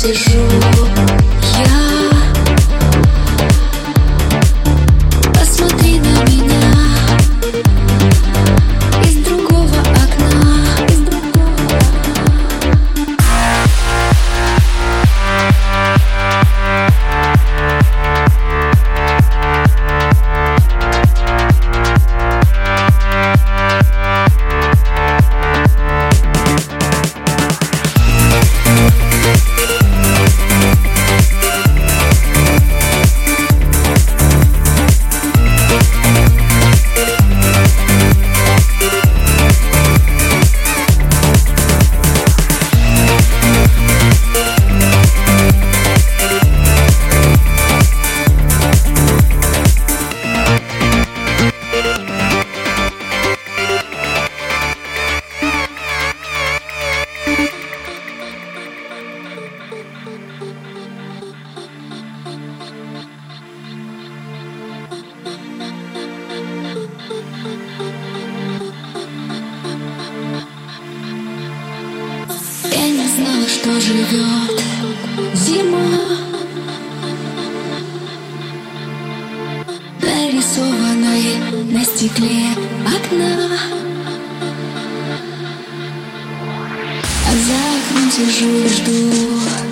ces jours. что живет зима. Нарисованной на стекле окна. А за окном сижу и жду.